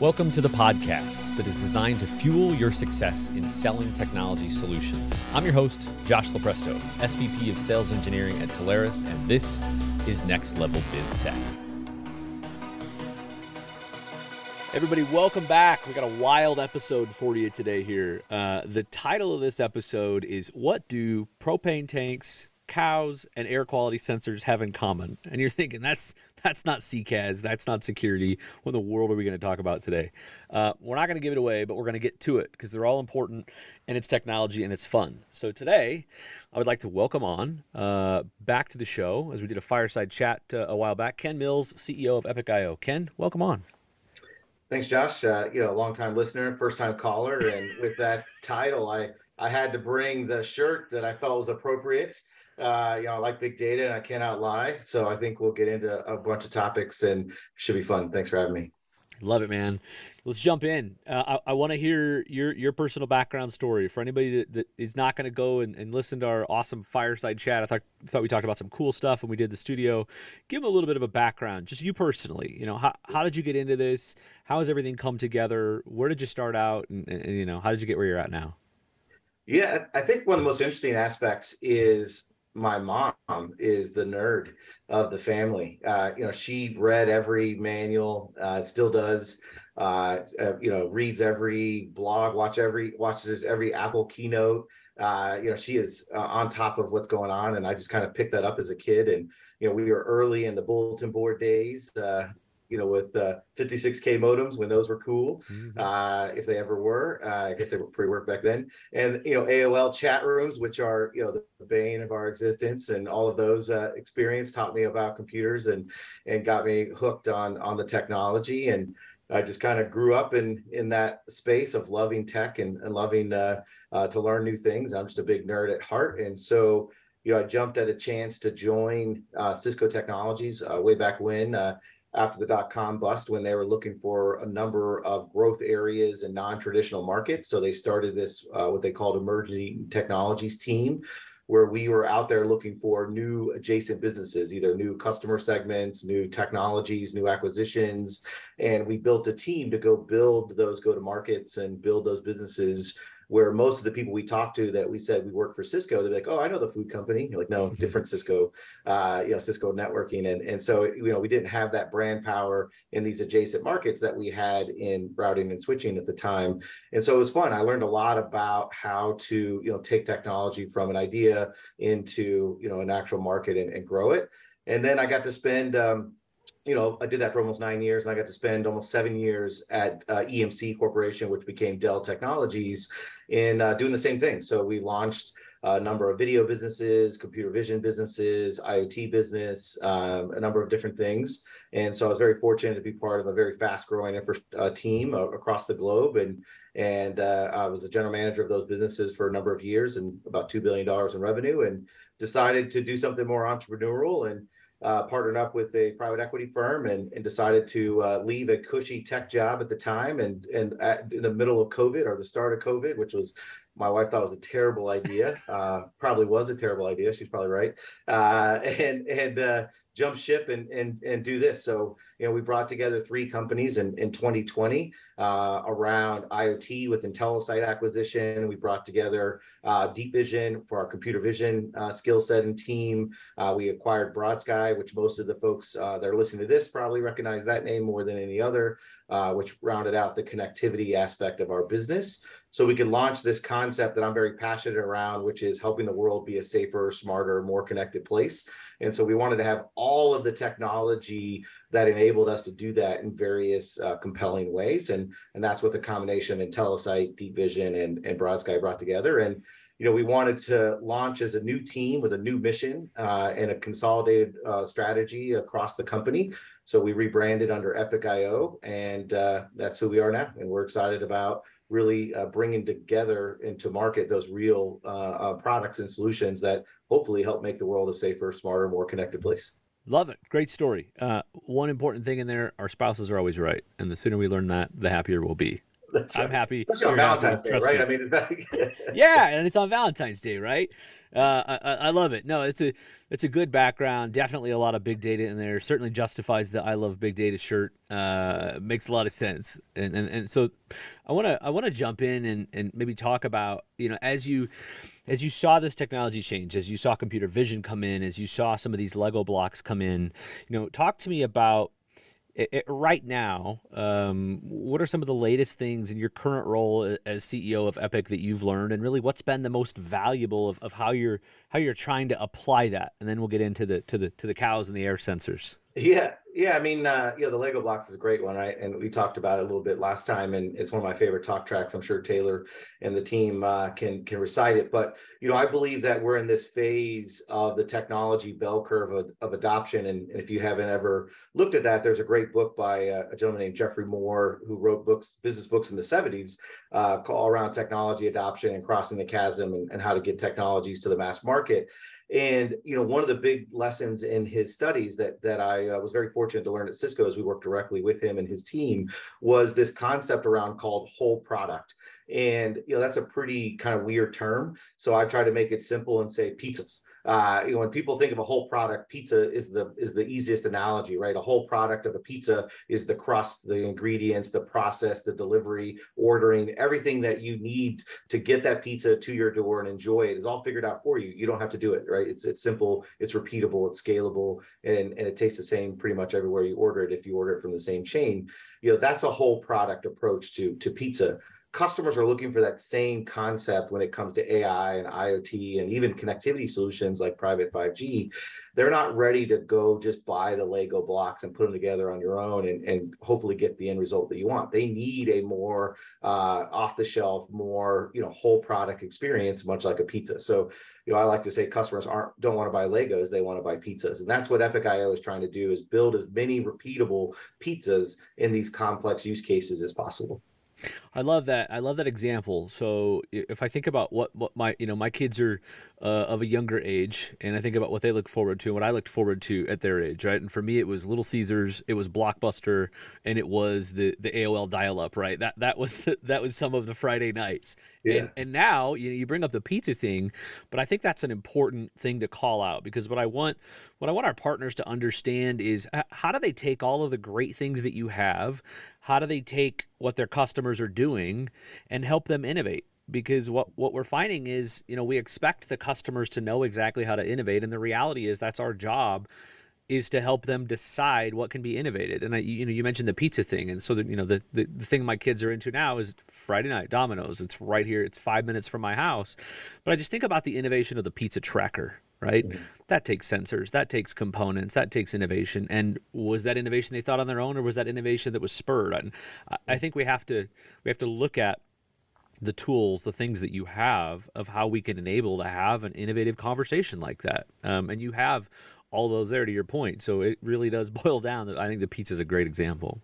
Welcome to the podcast that is designed to fuel your success in selling technology solutions. I'm your host, Josh Lupresto, SVP of Sales Engineering at Telarus, and this is Next Level Biz Tech. Everybody, welcome back. We got a wild episode for you today here. Uh, the title of this episode is What Do Propane Tanks, Cows, and Air Quality Sensors Have in Common? And you're thinking, that's that's not CCaaS. That's not security. What in the world are we going to talk about today? Uh, we're not going to give it away, but we're going to get to it because they're all important and it's technology and it's fun. So today, I would like to welcome on uh, back to the show as we did a fireside chat uh, a while back. Ken Mills, CEO of Epic.io. Ken, welcome on. Thanks, Josh. Uh, you know, a long time listener, first time caller, and with that title, I I had to bring the shirt that I felt was appropriate. Uh, you know, I like big data and I cannot lie. So I think we'll get into a bunch of topics and should be fun. Thanks for having me. Love it, man. Let's jump in. Uh, I, I want to hear your your personal background story for anybody that, that is not going to go and, and, listen to our awesome fireside chat. I thought thought we talked about some cool stuff when we did the studio. Give them a little bit of a background, just you personally. You know, how how did you get into this? How has everything come together? Where did you start out? And, and you know, how did you get where you're at now? Yeah, I think one of the most interesting aspects is my mom is the nerd of the family. Uh, you know, she read every manual, uh, still does. Uh, uh, you know, reads every blog, watch every watches every Apple keynote. Uh, you know, she is uh, on top of what's going on, and I just kind of picked that up as a kid. And you know, we were early in the bulletin board days. Uh, you know, with uh, 56k modems when those were cool, mm-hmm. uh, if they ever were. Uh, I guess they were pre-work back then. And you know, AOL chat rooms, which are you know the, bane of our existence, and all of those uh, experience taught me about computers and and got me hooked on on the technology. And I just kind of grew up in in that space of loving tech and, and loving uh, uh, to learn new things. I'm just a big nerd at heart, and so you know, I jumped at a chance to join Cisco Technologies way back when after the dot com bust when they were looking for a number of growth areas and non-traditional markets. So they started this uh, what they called emerging technologies team, where we were out there looking for new adjacent businesses, either new customer segments, new technologies, new acquisitions, and we built a team to go build those go to markets and build those businesses where most of the people we talked to that we said we work for Cisco, they're like, oh, I know the food company. You're like, no, mm-hmm. different Cisco, uh, you know, Cisco networking. And, and so, you know, we didn't have that brand power in these adjacent markets that we had in routing and switching at the time. And so it was fun. I learned a lot about how to, you know, take technology from an idea into, you know, an actual market and, and grow it. And then I got to spend, um, you know, I did that for almost nine years, and I got to spend almost seven years at uh, EMC Corporation, which became Dell Technologies, in uh, doing the same thing. So we launched a number of video businesses, computer vision businesses, IoT business, um, a number of different things. And so I was very fortunate to be part of a very fast-growing infra- uh, team uh, across the globe, and and uh, I was a general manager of those businesses for a number of years and about two billion dollars in revenue, and decided to do something more entrepreneurial and uh, partnered up with a private equity firm and, and decided to uh, leave a cushy tech job at the time and and at, in the middle of COVID or the start of COVID, which was my wife thought was a terrible idea. Uh, probably was a terrible idea. She's probably right. Uh, and and uh, jump ship and and and do this. So you know, we brought together three companies in in 2020 uh, around IoT with IntelliSite acquisition. We brought together uh, Deep Vision for our computer vision uh, skill set and team. Uh, we acquired BroadSky, which most of the folks uh, that are listening to this probably recognize that name more than any other, uh, which rounded out the connectivity aspect of our business. So we could launch this concept that I'm very passionate around, which is helping the world be a safer, smarter, more connected place. And so we wanted to have all of the technology that enabled us to do that in various uh, compelling ways. And, and that's what the combination of IntelliSite, Deep Vision, and, and BroadSky brought together. And you know, we wanted to launch as a new team with a new mission uh, and a consolidated uh, strategy across the company. So we rebranded under Epic IO, and uh, that's who we are now. And we're excited about really uh, bringing together into market those real uh, uh, products and solutions that hopefully help make the world a safer, smarter, more connected place. Love it. Great story. Uh, one important thing in there our spouses are always right. And the sooner we learn that, the happier we'll be. That's I'm right. happy. Especially on Valentine's Day, right? Me. I mean, like... yeah, and it's on Valentine's Day, right? Uh, I, I, love it. No, it's a it's a good background. Definitely a lot of big data in there. Certainly justifies the I love big data shirt. Uh, makes a lot of sense. And and, and so I want to I want to jump in and, and maybe talk about you know as you as you saw this technology change, as you saw computer vision come in, as you saw some of these Lego blocks come in, you know, talk to me about it, it, right now, um, what are some of the latest things in your current role as CEO of Epic that you've learned, and really what's been the most valuable of, of how you're how you're trying to apply that? And then we'll get into the to the to the cows and the air sensors. Yeah, yeah. I mean, uh, you know, the Lego blocks is a great one, right? And we talked about it a little bit last time, and it's one of my favorite talk tracks. I'm sure Taylor and the team uh, can can recite it. But you know, I believe that we're in this phase of the technology bell curve of, of adoption. And, and, if you haven't ever looked at that, there's a great book by uh, a gentleman named Geoffrey Moore who wrote books, business books in the 70s, uh, all around technology adoption and crossing the chasm and, and how to get technologies to the mass market. And you know, one of the big lessons in his studies that that I uh, was very fortunate to learn at Cisco as we worked directly with him and his team was this concept around called whole product. And you know, that's a pretty kind of weird term. So I try to make it simple and say pizzas uh, you know, when people think of a whole product, pizza is the is the easiest analogy, right? A whole product of a pizza is the crust, the ingredients, the process, the delivery, ordering, everything that you need to get that pizza to your door and enjoy it is all figured out for you. You don't have to do it, right? It's it's simple, it's repeatable, it's scalable, and, and it tastes the same pretty much everywhere you order it if you order it from the same chain. You know, that's a whole product approach to to pizza customers are looking for that same concept when it comes to AI and IoT and even connectivity solutions like private 5G. They're not ready to go just buy the Lego blocks and put them together on your own and, and hopefully get the end result that you want. They need a more uh, off the shelf, more you know whole product experience, much like a pizza. So you know, I like to say customers aren't don't want to buy Legos, they want to buy pizzas. And that's what Epic IO is trying to do is build as many repeatable pizzas in these complex use cases as possible. I love that. I love that example. So if I think about what, what my you know my kids are uh, of a younger age, and I think about what they look forward to, and what I looked forward to at their age, right? And for me, it was Little Caesars, it was Blockbuster, and it was the the AOL dial-up, right? That that was that was some of the Friday nights. Yeah. And and now you know, you bring up the pizza thing, but I think that's an important thing to call out because what I want what I want our partners to understand is uh, how do they take all of the great things that you have, how do they take what their customers are doing, and help them innovate? Because what what we're finding is you know we expect the customers to know exactly how to innovate and the reality is that's our job is to help them decide what can be innovated. And I, you know you mentioned the pizza thing and so the, you know the, the, the thing my kids are into now is friday night domino's. It's right here. It's five minutes from my house. But i just think about the innovation of the pizza tracker right mm-hmm. that takes sensors that takes components that takes innovation and was that innovation they thought on their own or was that innovation that was spurred and I think we have to we have to look at the tools, the things that you have of how we can enable to have an innovative conversation like that. Um, and you have all those there to your point. So it really does boil down that I think the pizza is a great example.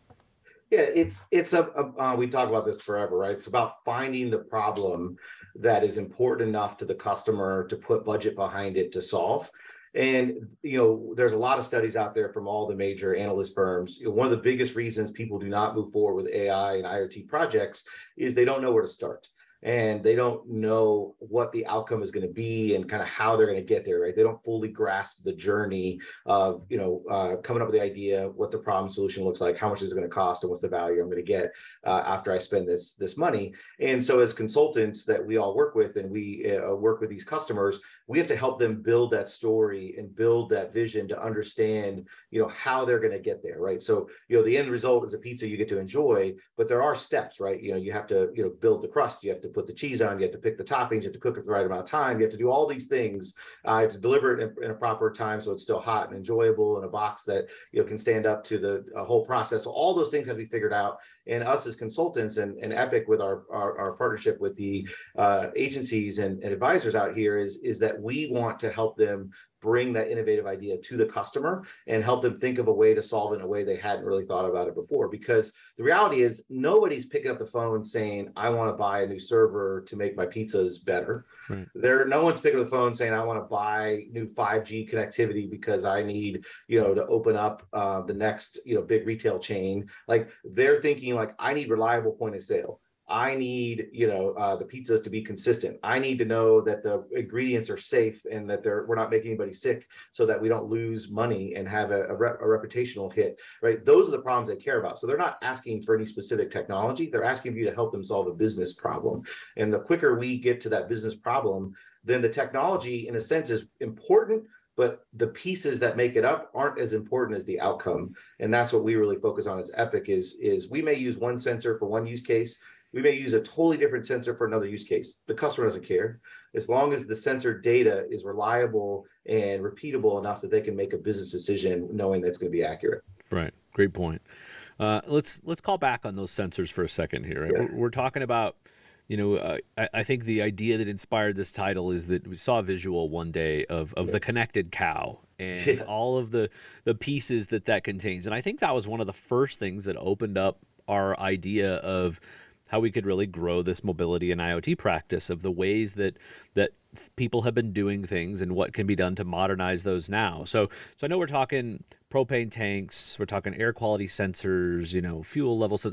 Yeah, it's it's a, a uh, we talk about this forever, right? It's about finding the problem that is important enough to the customer to put budget behind it to solve. And you know, there's a lot of studies out there from all the major analyst firms. One of the biggest reasons people do not move forward with AI and IoT projects is they don't know where to start and they don't know what the outcome is going to be and kind of how they're going to get there right? They don't fully grasp the journey of you know uh, coming up with the idea what the problem solution looks like how much is it going to cost and what's the value i'm going to get uh, after i spend this this money. And so as consultants that we all work with and we uh, work with these customers we have to help them build that story and build that vision to understand you know how they're going to get there right? So you know the end result is a pizza you get to enjoy but there are steps right? You know you have to you know build the crust you have to put the cheese on you have to pick the toppings you have to cook it the right amount of time you have to do all these things. Uh, to deliver it in, in, a proper time so it's still hot and enjoyable in a box that you know can stand up to the whole process. So all those things have to be figured out and us as consultants and, and epic with our, our, our partnership with the uh, agencies and, and advisors out here is is that we want to help them bring that innovative idea to the customer and help them think of a way to solve it in a way they hadn't really thought about it before. Because the reality is, nobody's picking up the phone saying, "I want to buy a new server to make my pizzas better." Right. There, no one's picking up the phone saying, "I want to buy new 5G connectivity because I need, you know, to open up uh, the next, you know, big retail chain." Like they're thinking, like, "I need reliable point of sale." I need, you know, uh, the pizzas to be consistent. I need to know that the ingredients are safe and that they're we're not making anybody sick, so that we don't lose money and have a, a, re- a reputational hit. Right? Those are the problems they care about. So they're not asking for any specific technology. They're asking for you to help them solve a business problem. And the quicker we get to that business problem, then the technology, in a sense, is important but the pieces that make it up aren't as important as the outcome and that's what we really focus on as epic is is we may use one sensor for one use case we may use a totally different sensor for another use case. The customer doesn't care. As long as the sensor data is reliable and repeatable enough that they can make a business decision knowing that's going to be accurate. Right. Great point. Uh, let's let's call back on those sensors for a second here. Right? Yeah. We're, we're, talking about, you know, uh, I, I, think the idea that inspired this title is that we saw a visual one day of of yeah. the connected cow and yeah. all of the the pieces that that contains, and I think that was one of the first things that opened up our idea of how we could really grow this mobility and IoT practice of the ways that that people have been doing things and what can be done to modernize those now. So so I know we're talking propane tanks, we're talking air quality sensors, you know, fuel levels,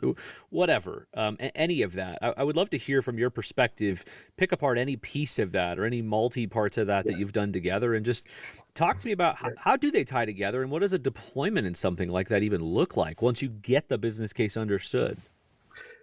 whatever, um, any of that. I, I, would love to hear from your perspective. Pick apart any piece of that or any multi parts of that yeah. that you've done together, and just talk to me about how, how do they tie together, and what does a deployment in something like that even look like once you get the business case understood.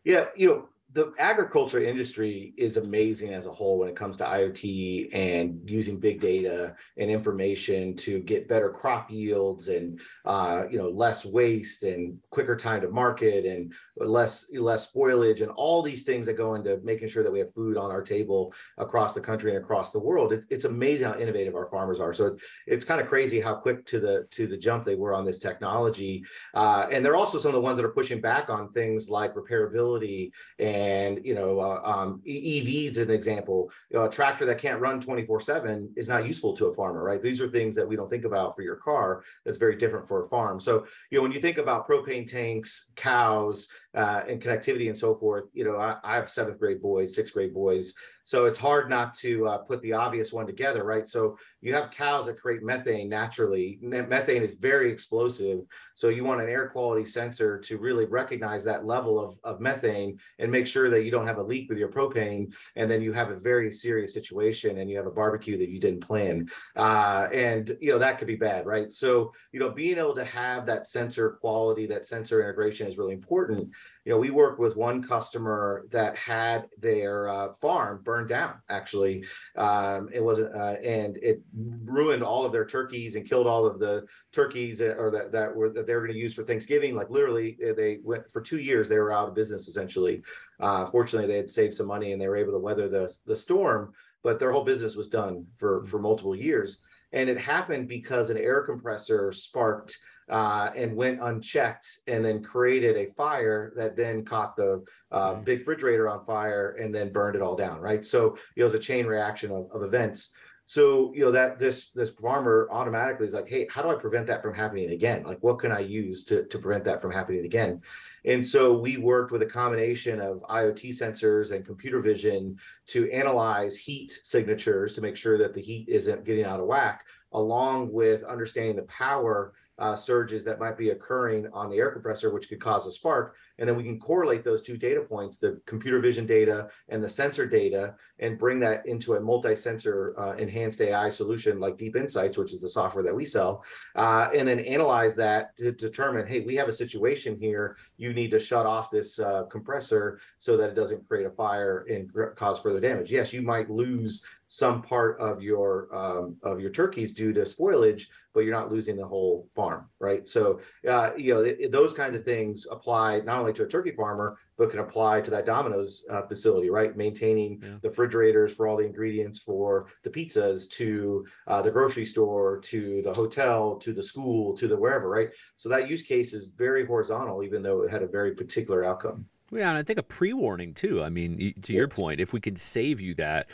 Yeah, you know, the agriculture industry is amazing as a whole when it comes to IoT and using big data and information to get better crop yields and uh, you know less waste and quicker time to market and less less spoilage and all these things that go into making sure that we have food on our table across the country and across the world. It, it's amazing how innovative our farmers are. So it, it's kind of crazy how quick to the to the jump they were on this technology. Uh, and they're also some of the ones that are pushing back on things like repairability and you know uh, um, EVs, an example. You know, a tractor that can't run 24 seven is not useful to a farmer, right? These are things that we don't think about for your car. That's very different for a farm. So you know when you think about propane tanks, cows uh, and connectivity and so forth. You know, I, I, have seventh grade boys, sixth grade boys, so it's hard not to uh, put the obvious one together, right? So you have cows that create methane naturally. Methane is very explosive, so you want an air quality sensor to really recognize that level of, of methane and make sure that you don't have a leak with your propane, and then you have a very serious situation and you have a barbecue that you didn't plan, uh, and you know that could be bad, right? So you know, being able to have that sensor quality, that sensor integration is really important you know, we work with one customer that had their uh, farm burned down. Actually, um, it wasn't, uh, and it ruined all of their turkeys and killed all of the turkeys uh, or that that were that they were going to use for Thanksgiving. Like literally, uh, they went for two years. They were out of business essentially. Uh, fortunately, they had saved some money and they were able to weather the the storm. But their whole business was done for for multiple years, and it happened because an air compressor sparked uh, and went unchecked and then created a fire that then caught the uh, mm-hmm. big refrigerator on fire and then burned it all down right? So it was a chain reaction of, of events. So you know that this this farmer automatically is like hey how do i prevent that from happening again? Like what can i use to, to prevent that from happening again? And so we worked with a combination of iot sensors and computer vision to analyze heat signatures to make sure that the heat isn't getting out of whack along with understanding the power uh, surges that might be occurring on the air compressor, which could cause a spark. And then we can correlate those two data points, the computer vision data and the sensor data, and bring that into a multi-sensor uh, enhanced AI solution like Deep Insights, which is the software that we sell, uh, and then analyze that to determine, hey, we have a situation here. You need to shut off this uh, compressor so that it doesn't create a fire and cause further damage. Yes, you might lose some part of your um, of your turkeys due to spoilage, but you're not losing the whole farm, right? So, uh, you know, it, it, those kinds of things apply not only to a turkey farmer, but can apply to that Domino's uh, facility, right? Maintaining yeah. the refrigerators for all the ingredients for the pizzas, to uh, the grocery store, to the hotel, to the school, to the wherever, right? So that use case is very horizontal, even though it had a very particular outcome. Yeah, and I think a pre-warning too. I mean, to your point, if we can save you that,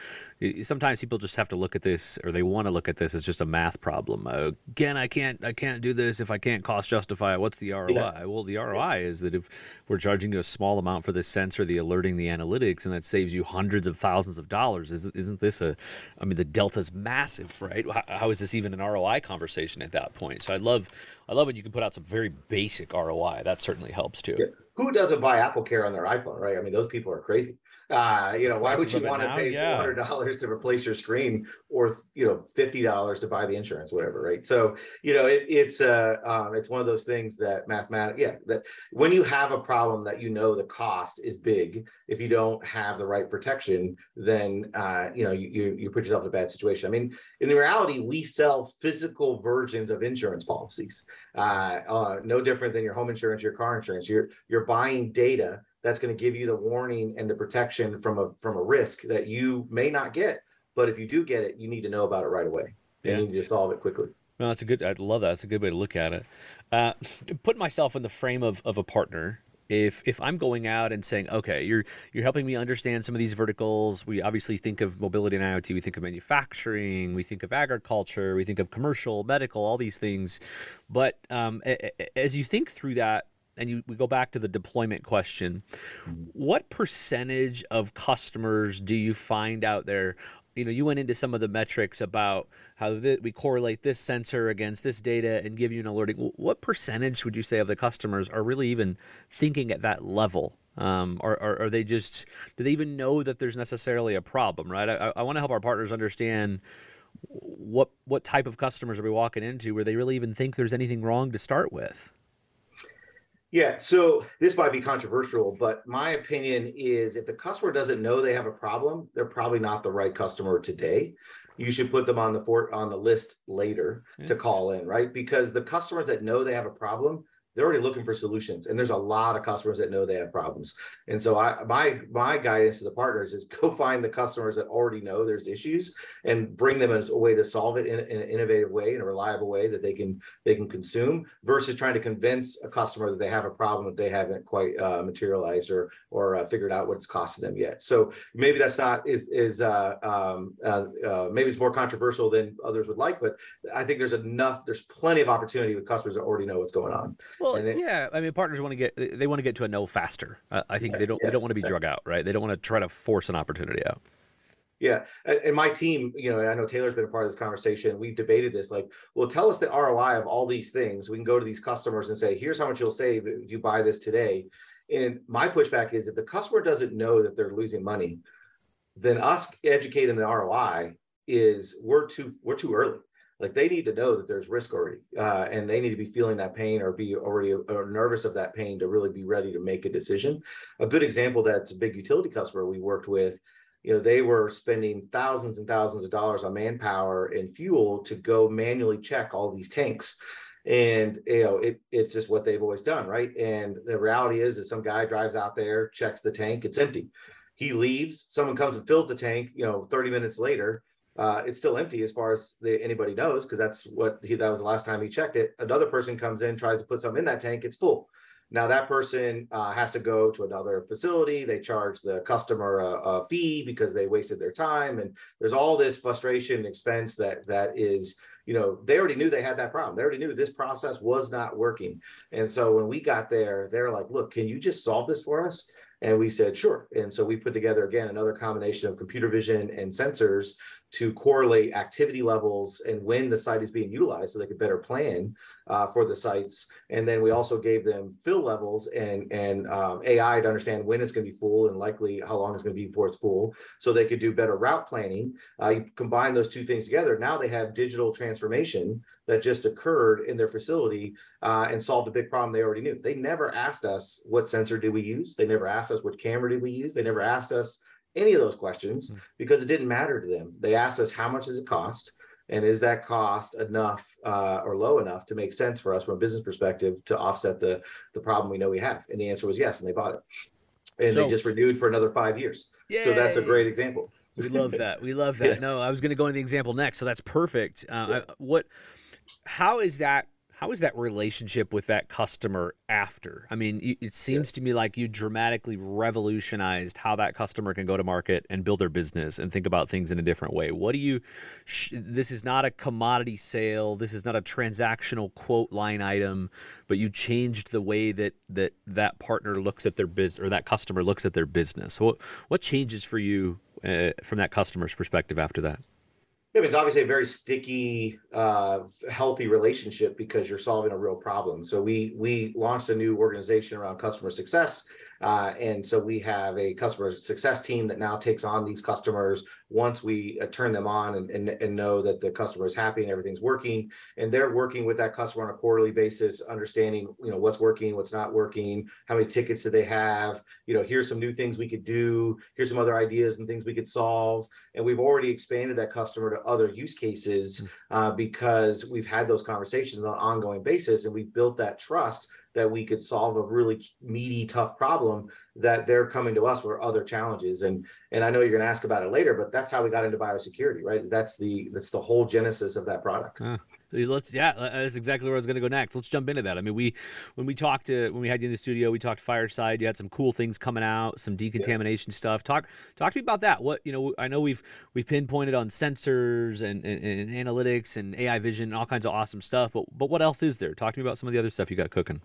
sometimes people just have to look at this, or they want to look at this as just a math problem. Again, I can't, I can't do this if I can't cost justify it. What's the ROI? Yeah. Well, the ROI is that if we're charging you a small amount for this sensor, the alerting, the analytics, and that saves you hundreds of thousands of dollars, isn't, this a? I mean, the delta's massive, right? How, how is this even an ROI conversation at that point? So I love, I love when you can put out some very basic ROI. That certainly helps too. Yeah who doesn't buy Apple Care on their iPhone, right? I mean, those people are crazy. Uh, you know, why would you want to pay four hundred dollars to replace your screen, or you know, fifty dollars to buy the insurance, whatever, right? So, you know, it, it's uh, um, it's one of those things that mathematics, yeah, that when you have a problem that you know the cost is big, if you don't have the right protection, then uh, you know, you, you you put yourself in a bad situation. I mean, in the reality, we sell physical versions of insurance policies, uh, uh, no different than your home insurance, your car insurance. You're you're buying data that's going to give you the warning and the protection from a from a risk that you may not get. But if you do get it, you need to know about it right away. Yeah. And you need to solve it quickly. No, that's a good. I love that. That's a good way to look at it. Uh, put myself in the frame of, of a partner. If if I'm going out and saying, okay, you're you're helping me understand some of these verticals. We obviously think of mobility and IoT. We think of manufacturing. We think of agriculture. We think of commercial, medical, all these things. But um, as you think through that, and you, we go back to the deployment question. Mm-hmm. what percentage of customers do you find out there? You know you went into some of the metrics about how th- we correlate this sensor against this data and give you an alerting. What percentage would you say of the customers are really even thinking at that level? Um, or, or, are they just do they even know that there's necessarily a problem right? I, I want to help our partners understand what what type of customers are we walking into where they really even think there's anything wrong to start with yeah, so this might be controversial, but my opinion is if the customer doesn't know they have a problem, they're probably not the right customer today. You should put them on the for, on the list later yeah. to mm. call in, right? Because the customers that know they have a problem, they're already looking for solutions and there's a lot of customers that know they have problems. And so i my my guidance to the partners is go find the customers that already know there's issues and bring them as a way to solve it in, in, an innovative way in a reliable way that they can they can consume versus trying to convince a customer that they have a problem that they haven't quite uh, materialized or or uh, figured out what it's costing them yet. So maybe that's not is is uh, um, uh, uh, maybe it's more controversial than others would like but i think there's enough there's plenty of opportunity with customers that already know what's going on well, yeah, I mean, partners want to get they want to get to a no faster. Uh, I think yeah, they don't yeah, they don't want to be exactly. drug out, right? They don't want to try to force an opportunity out. Yeah, and my team, you know, I know Taylor's been a part of this conversation. We've debated this. Like, well, tell us the ROI of all these things. We can go to these customers and say, here's how much you'll save if you buy this today. And my pushback is, if the customer doesn't know that they're losing money, then us educating the ROI is we're too we're too early like they need to know that there's risk already uh, and they need to be feeling that pain or be already or nervous of that pain to really be ready to make a decision. A good example that's a big utility customer we worked with you know they were spending thousands and thousands of dollars on manpower and fuel to go manually check all these tanks. And you know it, it's just what they've always done right? And the reality is is some guy drives out there checks the tank it's empty. He leaves someone comes and fills the tank you know 30 minutes later uh, it's still empty as far as the, anybody knows because that's what he that was the last time he checked it. Another person comes in, tries to put something in that tank, it's full. Now that person uh, has to go to another facility. They charge the customer a, a, fee because they wasted their time, and there's all this frustration and expense that that is, you know, they already knew they had that problem. They already knew this process was not working, and so when we got there, they're like, "Look, can you just solve this for us?" And we said, sure. And so we put together again another combination of computer vision and sensors to correlate activity levels and when the site is being utilized so they could better plan uh, for the sites. And then we also gave them fill levels and, and um, AI to understand when it's going to be full and likely how long it's going to be before it's full so they could do better route planning. Uh, you combine those two things together. Now they have digital transformation that just occurred in their facility uh, and solved a big problem they already knew. They never asked us what sensor did we use. They never asked us what camera did we use. They never asked us any of those questions mm-hmm. because it didn't matter to them. They asked us how much does it cost, and is that cost enough uh, or low enough to make sense for us from a business perspective to offset the the problem we know we have? And the answer was yes, and they bought it, and so, they just renewed for another five years. Yay. So that's a great example. We love that. We love that. yeah. No, I was going to go into the example next, so that's perfect. Uh, yeah. I, what? How is that how is that relationship with that customer after? I mean, it seems yes. to me like you dramatically revolutionized how that customer can go to market and build their business and think about things in a different way. What do you? Sh- this is not a commodity sale. This is not a transactional quote line item, but you changed the way that that that partner looks at their business or that customer looks at their business. What what changes for you uh, from that customer's perspective after that? Yeah, it's obviously a very sticky, uh, healthy relationship because you're solving a real problem. So we we launched a new organization around customer success uh, and so we have a customer success team that now takes on these customers once we uh, turn them on and, and, and know that the customer is happy and everything's working. And they're working with that customer on a quarterly basis, understanding, you know, what's working, what's not working, how many tickets do they have, you know, here's some new things we could do, here's some other ideas and things we could solve. And we've already expanded that customer to other use cases hmm. uh, because we've had those conversations on an ongoing basis and we've built that trust that we could solve a really meaty, tough problem that they're coming to us for other challenges. And and I know you're going to ask about it later, but that's how we got into biosecurity, right? That's the that's the whole genesis of that product. Uh, let's yeah, that's exactly where I was going to go next. Let's jump into that. I mean, we when we talked to when we had you in the studio, we talked fireside. You had some cool things coming out, some decontamination yeah. stuff. Talk talk to me about that. What you know, I know we've we've pinpointed on sensors and, and, and analytics and AI vision and all kinds of awesome stuff. But but what else is there? Talk to me about some of the other stuff you got cooking.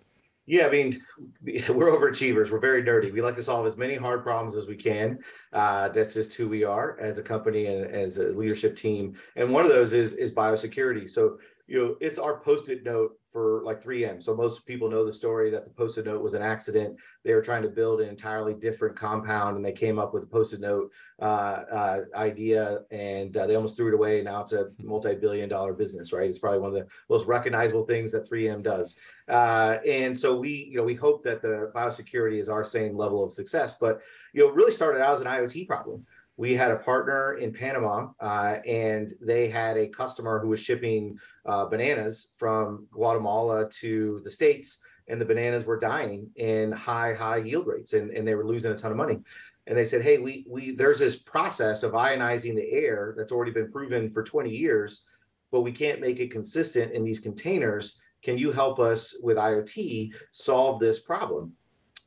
Yeah, I mean, we're overachievers. We're very nerdy. We like to solve as many hard problems as we can. Uh, that's just who we are as a company and as a leadership team. And one of those is is biosecurity. So you know, it's our post-it note for like 3M. So most people know the story that the post-it note was an accident. They were trying to build an entirely different compound, and they came up with a post-it note uh, uh, idea, and uh, they almost threw it away. Now it's a multi-billion-dollar business, right? It's probably one of the most recognizable things that 3M does. Uh, and so we, you know, we hope that the biosecurity is our same level of success. But you know, really started out as an IoT problem we had a partner in Panama, uh, and they had a customer who was shipping uh, bananas from Guatemala to the States, and the bananas were dying in high, high yield rates, and, and they were losing a ton of money. And they said, "Hey, we we there's this process of ionizing the air that's already been proven for 20 years, but we can't make it consistent in these containers. Can you help us with IoT solve this problem?"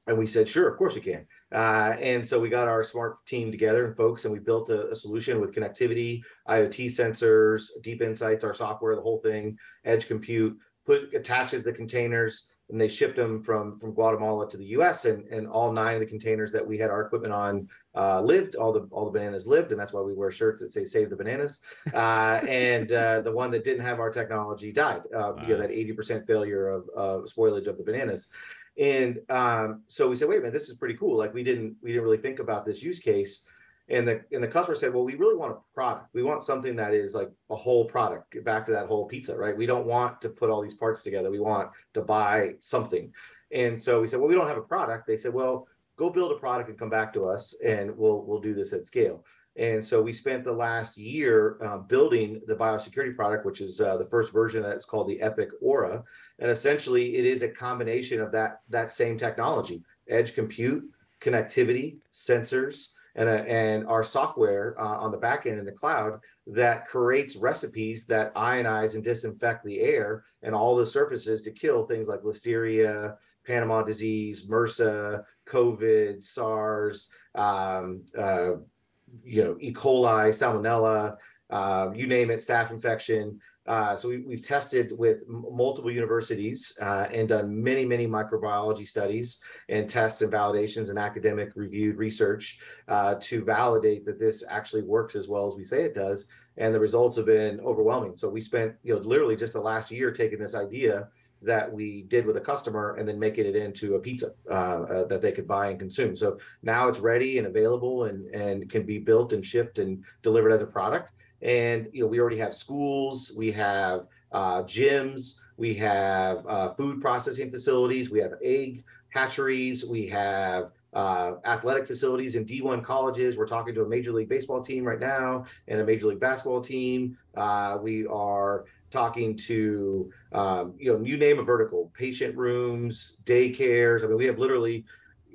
And we said, "Sure, of course we can." Uh, and so we got our smart team together and folks, and we built a, a, solution with connectivity, IoT sensors, deep insights, our software, the whole thing, edge compute, put attached to the containers, and they shipped them from from Guatemala to the U.S. and and all nine of the containers that we had our equipment on uh, lived. All the all the bananas lived, and that's why we wear shirts that say "Save the Bananas." Uh, and uh, the one that didn't have our technology died. Uh, wow. You know that eighty percent failure of spoilage of the bananas. And um, so we said, wait a minute, this is pretty cool. Like we didn't we didn't really think about this use case. And the and the customer said, well, we really want a product. We want something that is like a whole product. Get back to that whole pizza, right? We don't want to put all these parts together. We want to buy something. And so we said, well, we don't have a product. They said, well, go build a product and come back to us, and we'll we'll do this at scale. And so we spent the last year uh, building the biosecurity product, which is uh, the first version that's called the Epic Aura. And essentially, it is a combination of that that same technology: edge compute, connectivity, sensors, and a, and our software uh, on the back end in the cloud that creates recipes that ionize and disinfect the air and all the surfaces to kill things like listeria, Panama disease, MRSA, COVID, SARS. Um, uh, you know, E. coli, salmonella, uh, you name it, staph infection. Uh, so we, have tested with multiple universities uh, and done many, many microbiology studies and tests and validations and academic reviewed research uh, to validate that this actually works as well as we say it does. And the results have been overwhelming. So we spent, you know, literally just the last year taking this idea that we did with a customer and then making it into a pizza uh, uh, that they could buy and consume. So now it's ready and available and, and can be built and shipped and delivered as a product. And you know, we already have schools, we have uh, gyms, we have uh, food processing facilities, we have egg hatcheries, we have uh, athletic facilities in D1 colleges. We're talking to a Major League Baseball team right now and a Major League Basketball team. Uh, we are talking to um, you know you name a vertical patient rooms daycares i mean we have literally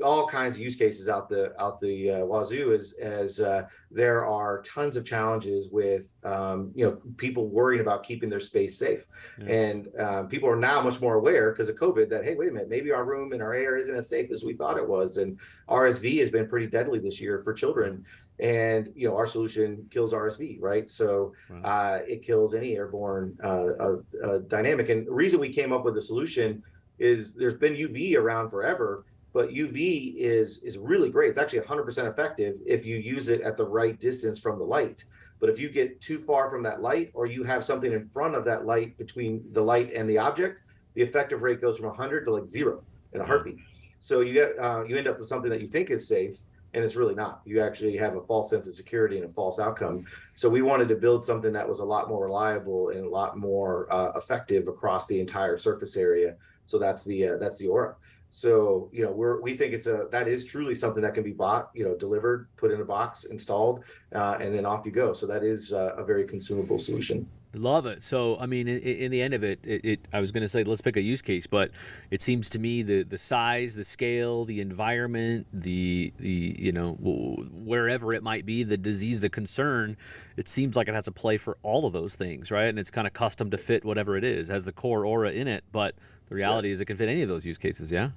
all kinds of use cases out the out the uh, wazoo as as uh, there are tons of challenges with um, you know people worrying about keeping their space safe yeah. and um, people are now much more aware because of covid that hey wait a minute maybe our room and our air isn't as safe as we thought it was and rsv has been pretty deadly this year for children and you know our solution kills RSV, right? So wow. uh, it kills any airborne uh, uh, uh, dynamic. And the reason we came up with the solution is there's been UV around forever, but UV is is really great. It's actually 100% effective if you use it at the right distance from the light. But if you get too far from that light, or you have something in front of that light between the light and the object, the effective rate goes from 100 to like zero in a heartbeat. So you get uh, you end up with something that you think is safe, and it's really not. You actually have a false sense of security and a false outcome. So we wanted to build something that was a lot more reliable and a lot more uh, effective across the entire surface area. So that's the uh, that's the Aura. So you know we're we think it's a that is truly something that can be bought, you know, delivered, put in a box, installed, uh, and then off you go. So that is uh, a very consumable solution. Love it. So, I mean, in, in the end of it, it, it, I was going to say let's pick a use case, but it seems to me the the size, the scale, the environment, the the you know wherever it might be, the disease, the concern, it seems like it has a play for all of those things, right? And it's kind of custom to fit whatever it is, has the core aura in it, but the reality yeah. is it can fit any of those use cases. Yeah.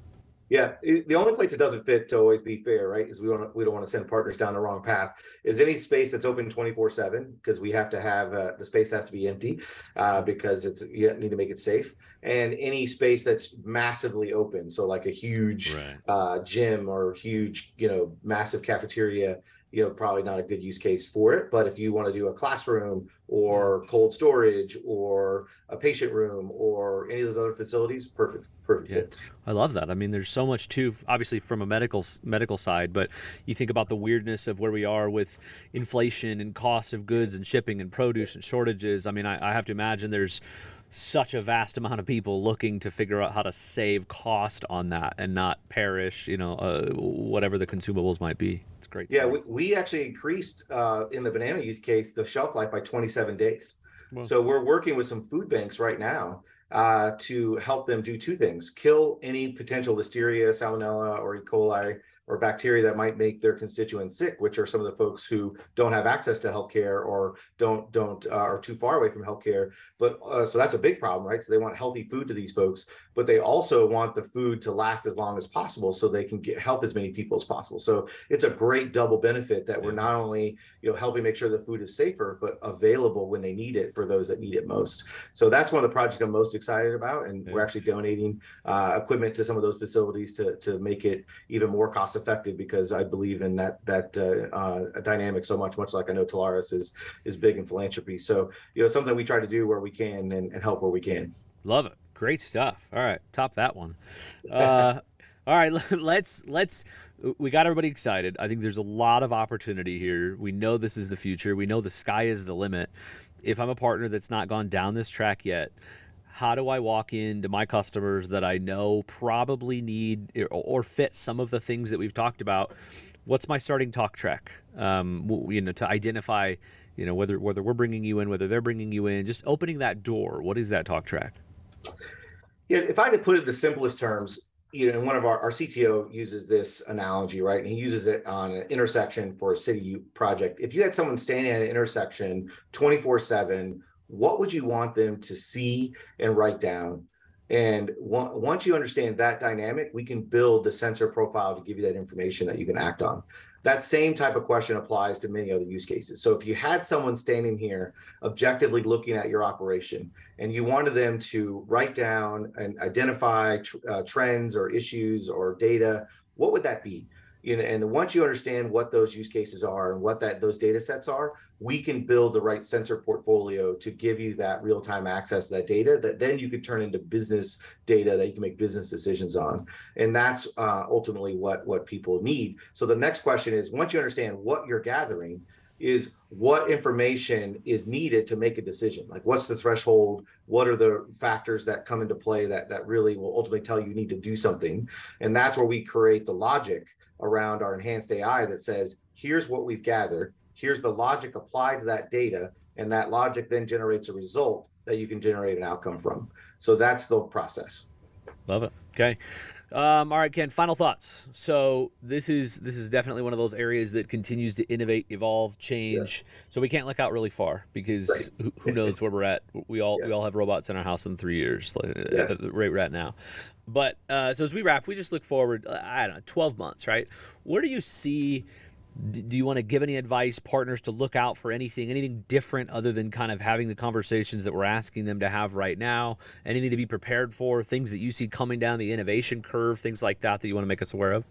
Yeah, the only place it doesn't fit to always be fair, right? Is we don't we don't want to send partners down the wrong path. Is any space that's open twenty four seven because we have to have uh, the space has to be empty uh, because it's you need to make it safe, and any space that's massively open, so like a huge right. uh, gym or huge you know massive cafeteria you know probably not a good use case for it. But if you want to do a classroom or mm-hmm. cold storage or a patient room or any of those other facilities perfect perfect yeah. fits. I love that. I mean there's so much too obviously from a medical medical side but you think about the weirdness of where we are with inflation and cost of goods and shipping and produce and shortages. I mean i, I have to imagine there's such a vast amount of people looking to figure out how to save cost on that and not perish you know uh, whatever the consumables might be It's great. Yeah, we, we, actually increased uh, in the banana use case the shelf life by 27 days. So we're working with some food banks right now uh, to help them do two things: kill any potential listeria, salmonella, or E. coli or bacteria that might make their constituents sick, which are some of the folks who don't have access to healthcare or don't don't uh, are too far away from healthcare. But uh, so that's a big problem, right? So they want healthy food to these folks, but they also want the food to last as long as possible, so they can get help as many people as possible. So it's a great double benefit that we're not only you know helping make sure the food is safer, but available when they need it for those that need it most. So that's one of the projects I'm most excited about, and we're actually donating uh, equipment to some of those facilities to to make it even more cost effective because I believe in that that uh, uh, dynamic so much. Much like I know Telarus is is big in philanthropy. So you know something we try to do where we can and, and help where we can. Love it. Great stuff. All right, top that one. Uh, all right, let's let's we got everybody excited. I think there's a lot of opportunity here. We know this is the future. We know the sky is the limit. If I'm a partner that's not gone down this track yet, how do I walk into my customers that I know probably need or fit some of the things that we've talked about? What's my starting talk track? Um, you know, to identify, you know, whether whether we're bringing you in, whether they're bringing you in, just opening that door. What is that talk track? Yeah, if I could put it the simplest terms, you know, and one of our, our CTO uses this analogy, right? And he uses it on an intersection for a city project. If you had someone standing at an intersection 24 7 what would you want them to see and write down? And once you understand that dynamic we can build the sensor profile to give you that information that you can act on. That same type of question applies to many other use cases. So if you had someone standing here objectively looking at your operation and you wanted them to write down and identify tr- uh, trends or issues or data what would that be you know, and once you understand what those use cases are and what that those data sets are, we can build the right sensor portfolio to give you that real-time access to that data that then you could turn into business data that you can make business decisions on. And that's uh, ultimately what what people need. So the next question is once you understand what you're gathering, is what information is needed to make a decision like what's the threshold what are the factors that come into play that that really will ultimately tell you you need to do something and that's where we create the logic around our enhanced AI that says, here's what we've gathered, here's the logic applied to that data, and that logic then generates a result that you can generate an outcome from. So that's the process. Love it. Okay. Um, all right, Ken. Final thoughts. So this is this is definitely one of those areas that continues to innovate, evolve, change. Yeah. So we can't look out really far because right. who, who, knows where we're at. We all yeah. we all have robots in our house in three years, like, yeah. at the rate we're at now. But uh, so as we wrap, we just look forward. Uh, I don't know, twelve months, right? Where do you see? Do you want to give any advice partners to look out for anything anything different other than kind of having the conversations that we're asking them to have right now? Anything to be prepared for things that you see coming down the innovation curve things like that that you want to make us aware of?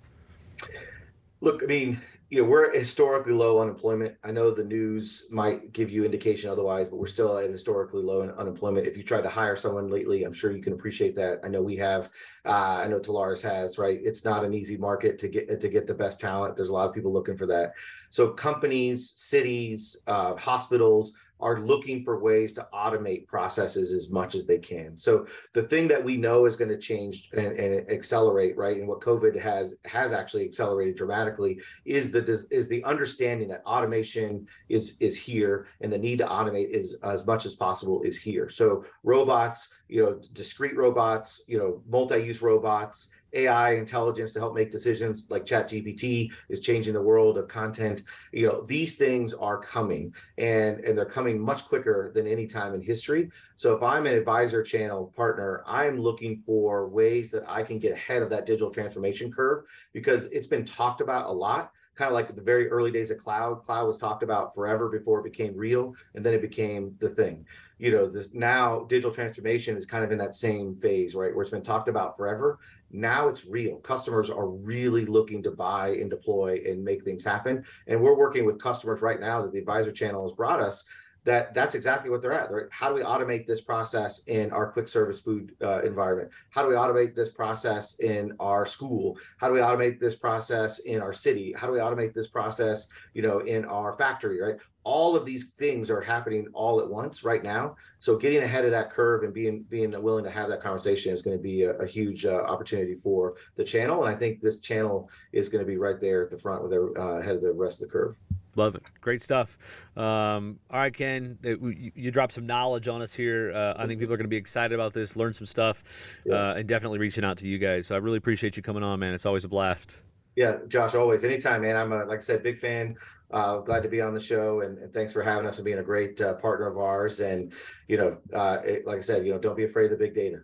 Look i mean you know, we're historically low unemployment. I know the news might give you indication otherwise, but we're still at historically low unemployment. If you tried to hire someone lately, I'm sure you can appreciate that. I know we have, uh, I know Telarus has, right? It's not an easy market to get to get the best talent. There's a lot of people looking for that. So companies, cities, uh, hospitals are looking for ways to automate processes as much as they can. So the thing that we know is going to change and, and, accelerate, right, and what COVID has has actually accelerated dramatically is the is the understanding that automation is is here and the need to automate is as much as possible is here. So robots, you know, discrete robots, you know, multi-use robots AI intelligence to help make decisions like ChatGPT is changing the world of content. You know, these things are coming and, and they're coming much quicker than any time in history. So if I'm an advisor channel partner, I'm looking for ways that I can get ahead of that digital transformation curve because it's been talked about a lot kind of like the very early days of cloud. Cloud was talked about forever before it became real, and then it became the thing. You know, this now digital transformation is kind of in that same phase, right? Where it's been talked about forever, now it's real. Customers are really looking to buy and deploy and make things happen. And we're working with customers right now that the advisor channel has brought us that that's exactly what they're at. Right? How do we automate this process in our quick service food uh, environment? How do we automate this process in our school? How do we automate this process in our city? How do we automate this process, you know, in our factory? Right? All of these things are happening all at once right now. So getting ahead of that curve and being being willing to have that conversation is going to be a, a huge uh, opportunity for the channel. And I think this channel is going to be right there at the front with the uh, ahead of the rest of the curve. Love it. Great stuff. Um, all right, Ken, you, you dropped some knowledge on us here. Uh, I think people are going to be excited about this, learn some stuff, yeah. uh, and definitely reaching out to you guys. So I really appreciate you coming on, man. It's always a blast. Yeah, Josh, always. Anytime, man. I'm, a, like I said, big fan. Uh, glad to be on the show, and, and, thanks for having us and being a great uh, partner of ours. And, you know, uh, it, like I said, you know, don't be afraid of the big data.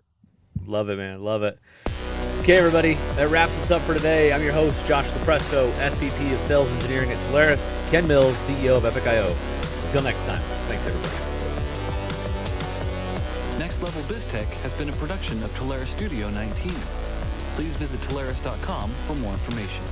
Love it, man. Love it. Okay, everybody, that wraps us up for today. I'm your host, Josh Lupresto, SVP of Sales Engineering at Telarus, Ken Mills, CEO of EpicIO. Until next time, thanks, everybody. Next Level BizTech has been a production of Telarus Studio 19. Please visit Telarus.com for more information.